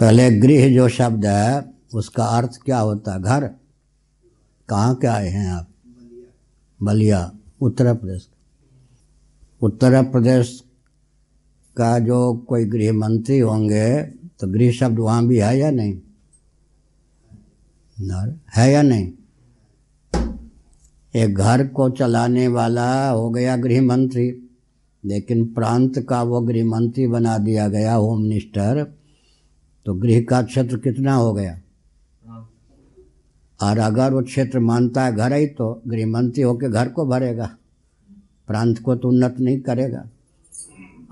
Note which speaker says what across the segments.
Speaker 1: पहले गृह जो शब्द है, उसका अर्थ क्या होता? है घर। कहाँ के आए हैं आप? बलिया। उत्तर प्रदेश उत्तर प्रदेश का जो कोई गृह मंत्री होंगे तो गृह शब्द वहाँ भी है या नहीं? है या नहीं? एक घर को चलाने वाला हो गया गृह मंत्री, लेकिन प्रांत का वो गृह मंत्री बना दिया गया होम मिनिस्टर। तो गृह का क्षेत्र कितना हो गया? और अगर वो क्षेत्र मानता है घर ही तो गृह मंत्री होकर घर को भरेगा। प्रांत को तो उन्नत नहीं करेगा।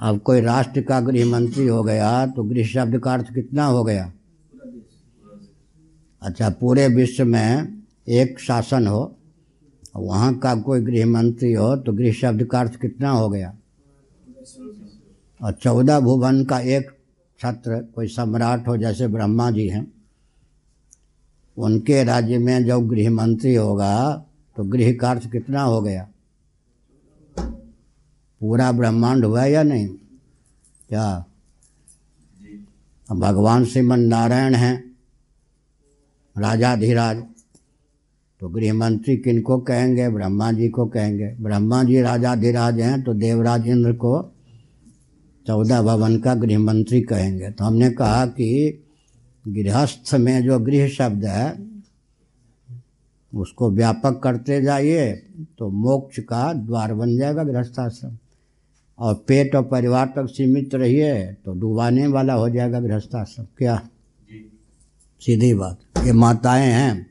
Speaker 1: अब कोई राष्ट्र का गृह मंत्री हो गया तो गृह शब्द का अर्थ कितना हो गया? अच्छा पूरे विश्व में एक शासन हो वहाँ का कोई गृह मंत्री हो तो गृह शब्द का अर्थ कितना हो गया? और चौदह भुवन का एक छत्र कोई सम्राट हो, जैसे ब्रह्मा जी हैं, उनके राज्य में जब गृह मंत्री होगा तो गृह कार्य कितना हो गया? पूरा ब्रह्मांड हुआ या नहीं? क्या? भगवान श्रीमन नारायण हैं, राजाधिराज तो गृह मंत्री किनको कहेंगे? ब्रह्मा जी को कहेंगे। ब्रह्मा जी राजाधिराज हैं तो देवराज इंद्र को चौदह भवन का गृह मंत्री कहेंगे। तो हमने कहा कि गृहस्थ में जो गृह शब्द है, उसको व्यापक करते जाइए तो मोक्ष का द्वार बन जाएगा गृहस्थाश्रम। और पेट और परिवार तक सीमित रहिए तो डुबाने वाला हो जाएगा गृहस्थाश्रम। क्या? सीधी बात। ये माताएँ हैं,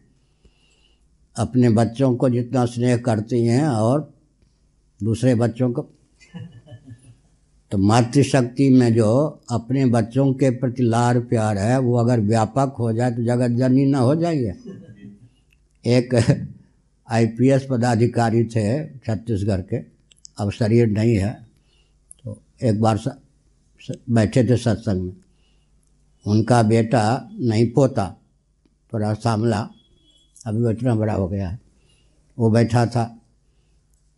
Speaker 1: अपने बच्चों को जितना स्नेह करती हैं और दूसरे बच्चों को तो मातृशक्ति में जो अपने बच्चों के प्रति लार प्यार है, वो अगर व्यापक हो जाए तो जगत जननी ना हो जाइए। एक आईपीएस पदाधिकारी थे छत्तीसगढ़ के, अब शरीर नहीं है तो एक बार बैठे थे सत्संग में। उनका बेटा नहीं पोता, थोड़ा सामला अभी वो इतना बड़ा हो गया है। वो बैठा था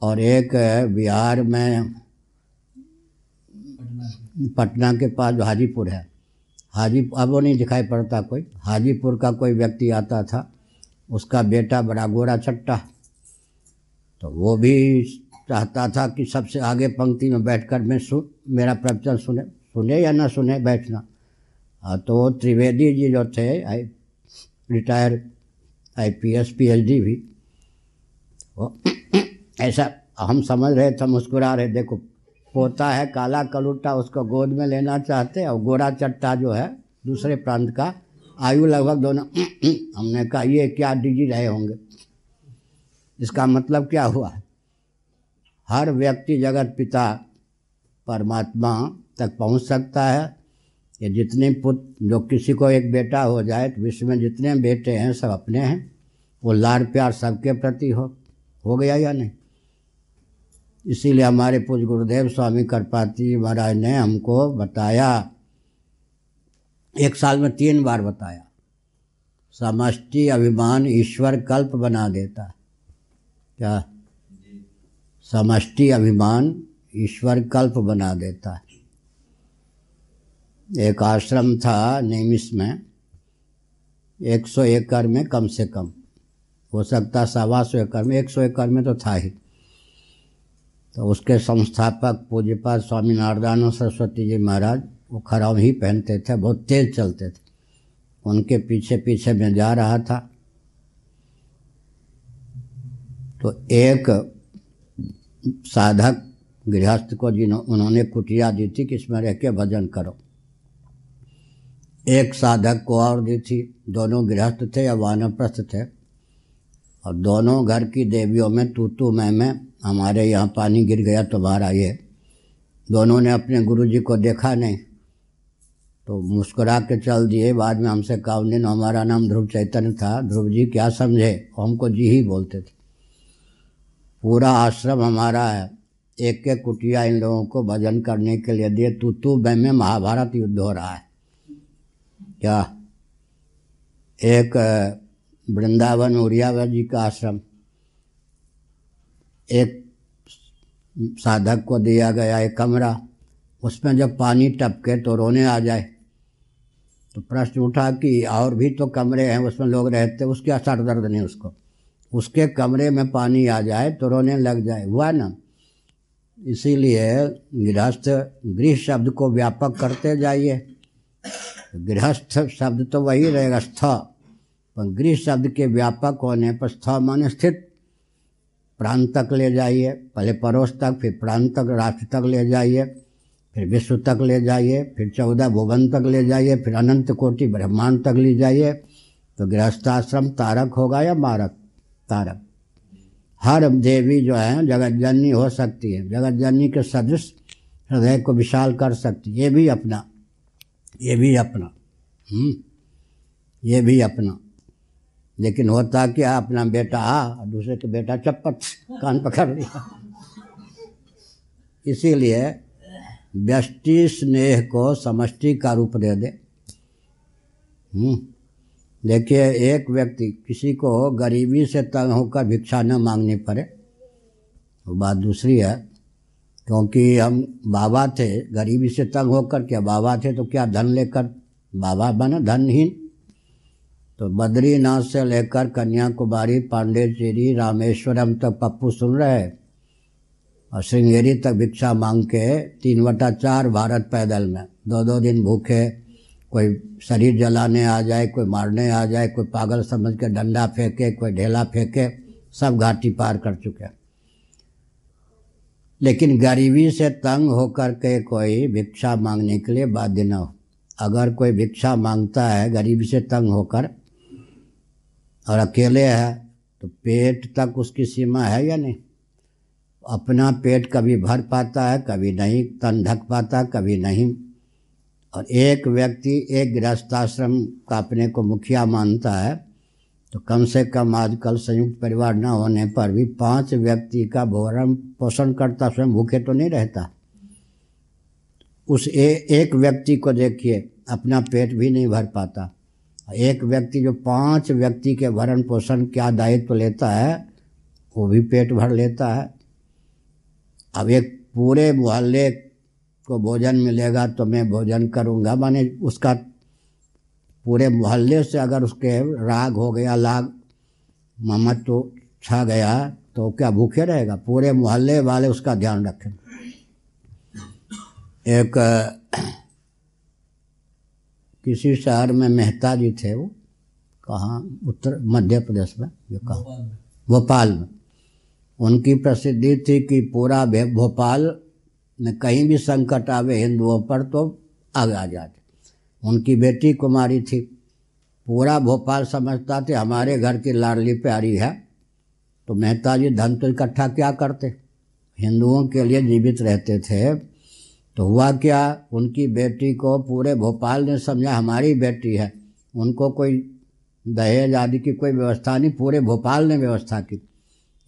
Speaker 1: और एक बिहार में पटना के पास हाजीपुर है। हाजी, अब वो नहीं दिखाई पड़ता कोई। हाजीपुर का कोई व्यक्ति आता था, उसका बेटा बड़ा गोरा छट्टा तो वो भी चाहता था कि सबसे आगे पंक्ति में बैठकर मैं सुन मेरा प्रवचन सुने सुने या ना सुने, बैठना। हाँ तो त्रिवेदी जी जो थे, आई, retire I P S P H D भी। वो, ऐसा हम समझ रहे थे, मुस्कुरा रहे, देखो पोता है, काला कलुट्टा उसको गोद में लेना चाहते और गोरा चट्टा जो है, दूसरे प्रांत का, आयु लगभग दोनों, हमने कहा, ये क्या डिजी रहे होंगे? इसका मतलब क्या हुआ? हर व्यक्ति जगत पिता परमात्मा तक पहुँच सकता है। ये जितने पुत्र जो किसी को एक बेटा हो जाए तो विश्व में जितने बेटे हैं, सब अपने हैं। वो लाड़ प्यार सबके प्रति हो हो गया या नहीं? इसीलिए हमारे पूज गुरुदेव स्वामी करपाती महाराज ने हमको बताया। एक साल में तीन बार बताया। समष्टि अभिमान ईश्वर कल्प बना देता। क्या? समष्टि अभिमान ईश्वर कल्प बना देता। एक आश्रम था नेमिस में। एक सौ एकड़ में कम से कम। हो सकता सवा सौ एकड़ में। एक सौ एकड़ में तो था ही। तो उसके संस्थापक पूज्यपाद स्वामी नारदानंद सरस्वती जी महाराज, वो खराब ही पहनते थे, बहुत तेज चलते थे। उनके पीछे पीछे मैं जा रहा था। तो एक साधक गृहस्थ को जिन्हों, उन्होंने कुटिया दी थी कि इसमें रह के भजन करो। एक साधक को और दी थी। दोनों गृहस्थ थे, या वानप्रस्थ थे। और दोनों घर की देवियों में तू तू मैं मैं हमारे यहाँ पानी गिर गया तो बाहर आइए। दोनों ने अपने गुरु जी को देखा नहीं तो मुस्कुरा के चल दिए। बाद में हमसे कहा उन हमारा नाम ध्रुव चैतन्य था। ध्रुव जी क्या समझे? हमको जी ही बोलते थे। पूरा आश्रम हमारा है। एक एक कुटिया इन लोगों को भजन करने के लिए दिए। तू तू में महाभारत युद्ध हो रहा है। क्या? एक वृंदावन उरियावा जी का आश्रम। एक साधक को दिया गया एक कमरा, उसमें जब पानी टपके तो रोने आ जाए। तो प्रश्न उठा कि और भी तो कमरे हैं उसमें लोग रहते, उसके सर दर्द नहीं उसको। उसके कमरे में पानी आ जाए तो रोने लग जाए, हुआ ना? इसीलिए गृहस्थ, गृह शब्द को व्यापक करते जाइए। गृहस्थ शब्द तो वही रहेगा, स्थ। पर गृह शब्द के व्यापक होने पर स्थ माने स्थित। प्रांत तक ले जाइए पहले पड़ोस तक फिर प्रांत तक राष्ट्र तक ले जाइए फिर विश्व तक ले जाइए फिर चौदह भुवन तक ले जाइए फिर अनंत कोटि ब्रह्मांड तक ले जाइए। तो गृहस्थाश्रम तारक होगा या मारक? तारक। हर देवी जो है जगत जननी हो सकती है। जगत जननी के सदृश हृदय को विशाल कर सकती ये भी अपना। ये भी अपना। हम्म, ये भी अपना। लेकिन होता क्या अपना बेटा आ दूसरे के बेटा चप्पट कान पकड़ लिया। इसीलिए व्यष्टि स्नेह को समष्टि का रूप दे दे। हम्म, देखिए एक व्यक्ति किसी को गरीबी से तंग होकर भिक्षा न मांगनी पड़े वो बात दूसरी है। क्योंकि हम बाबा थे गरीबी से तंग होकर क्या बाबा थे तो क्या धन लेकर? बाबा बना धनहीन। तो बद्रीनाथ से लेकर कन्याकुमारी पांडेचेरी रामेश्वरम तक पप्पू सुन रहे और श्रृंगेरी तक भिक्षा मांग के तीन वटा चार भारत पैदल में। दो दो दिन भूखे, कोई शरीर जलाने आ जाए, कोई मारने आ जाए, कोई पागल समझ के डंडा फेंके, कोई ढेला फेंके, सब घाटी पार कर चुके लेकिन गरीबी से तंग होकर के कोई भिक्षा मांगने के लिए बाध्य न हो। अगर कोई भिक्षा माँगता है, गरीबी से तंग होकर और अकेले है तो पेट तक उसकी सीमा है या नहीं? अपना पेट कभी भर पाता है कभी नहीं तन ढक पाता कभी नहीं। और एक व्यक्ति एक गृहस्थाश्रम का अपने को मुखिया मानता है तो कम से कम आजकल संयुक्त परिवार न होने पर भी पाँच व्यक्ति का भोजन पोषण करता स्वयं भूखे तो नहीं रहता। उस ए, एक व्यक्ति को देखिए अपना पेट भी नहीं भर पाता। एक व्यक्ति जो पाँच व्यक्ति के भरण पोषण क्या दायित्व लेता है, वो भी पेट भर लेता है। अब एक पूरे मोहल्ले को भोजन मिलेगा तो मैं भोजन करूँगा। माने उसका पूरे मोहल्ले से अगर उसके राग हो गया, लाग ममत तो छा गया तो क्या भूखे रहेगा? पूरे मोहल्ले वाले उसका ध्यान रखें। एक किसी शहर में मेहता जी थे वो कहाँ? उत्तर मध्य प्रदेश में ये कहा? भोपाल में। उनकी प्रसिद्धि थी कि पूरा भोपाल में कहीं भी संकट आवे हिंदुओं पर तो आगे आ जाते। उनकी बेटी कुमारी थी। पूरा भोपाल समझता थे हमारे घर की लाडली प्यारी है तो मेहता जी धन तो इकट्ठा क्या करते? हिंदुओं के लिए जीवित रहते थे। तो हुआ क्या? उनकी बेटी को पूरे भोपाल ने समझा, हमारी बेटी है। उनको कोई दहेज आदि की कोई व्यवस्था नहीं, पूरे भोपाल ने व्यवस्था की।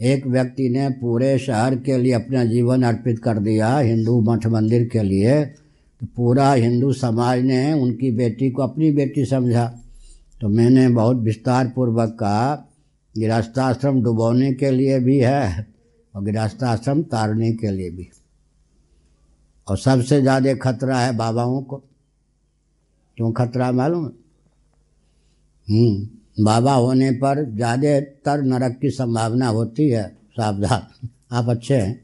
Speaker 1: एक व्यक्ति ने पूरे शहर के लिए अपना जीवन अर्पित कर दिया, हिंदू मठ मंदिर के लिए। तो पूरा हिंदू समाज ने उनकी बेटी को अपनी बेटी समझा। तो मैंने बहुत विस्तार पूर्वक कहा गृहस्थाश्रम डुबोने के लिए भी है और गृहस्थाश्रम तारने के लिए भी। और सबसे ज़्यादा खतरा है बाबाओं को। क्यों खतरा मालूम? हम्म बाबा होने पर ज़्यादातर नरक की संभावना होती है, सावधान। आप अच्छे हैं।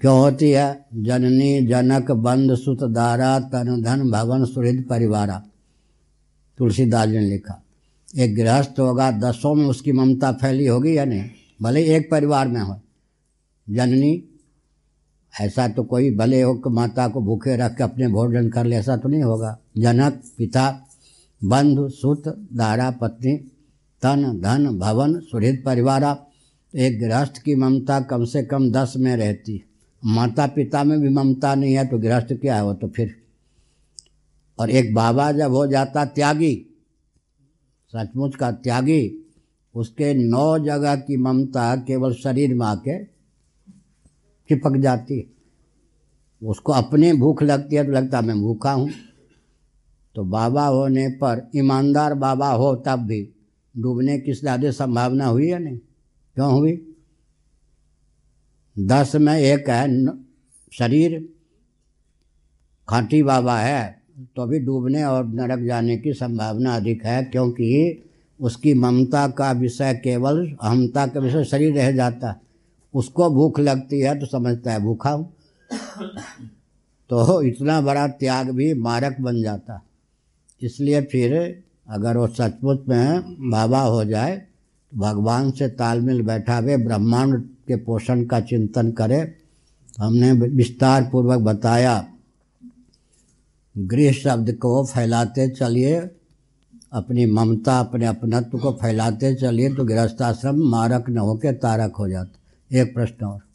Speaker 1: क्यों होती है? जननी जनक बंद सुत दारा तन धन भवन सुहृद परिवारा। तुलसीदास जी ने लिखा, एक गृहस्थ होगा, दसों में उसकी ममता फैली होगी या नहीं? भले एक परिवार में हो। जननी ऐसा तो कोई भले हो कि माता को भूखे रख के अपने भोजन कर ले, ऐसा तो नहीं होगा। जनक, पिता, बंधु, सुत, दारा, पत्नी, तन, धन, भवन, सुहृद परिवार, एक गृहस्थ की ममता कम से कम दस में रहती। माता पिता में भी ममता नहीं है तो गृहस्थ क्या है वो तो फिर। और एक बाबा जब हो जाता त्यागी, सचमुच का त्यागी, उसके नौ जगह की ममता केवल शरीर में आके चिपक जाती उसको अपने भूख लगती है तो लगता मैं भूखा हूँ। तो बाबा होने पर, ईमानदार बाबा हो तब भी, डूबने की ज़्यादा संभावना हुई है नहीं? क्यों हुई? दस में एक है शरीर। खाटी बाबा है तो भी डूबने और नरक जाने की संभावना अधिक है, क्योंकि उसकी ममता का विषय केवल अहमता का विषय शरीर रह जाता उसको भूख लगती है तो समझता है, भूखा हूँ। तो इतना बड़ा त्याग भी मारक बन जाता। इसलिए फिर अगर वो सचमुच में बाबा हो जाए तो भगवान से तालमेल बैठावे, ब्रह्मांड के पोषण का चिंतन करे। हमने विस्तार पूर्वक बताया, गृह शब्द को फैलाते चलिए, अपनी ममता, अपने अपनत्व को फैलाते चलिए तो गृहस्थाश्रम मारक न होकर तारक हो जाता। एक प्रश्न और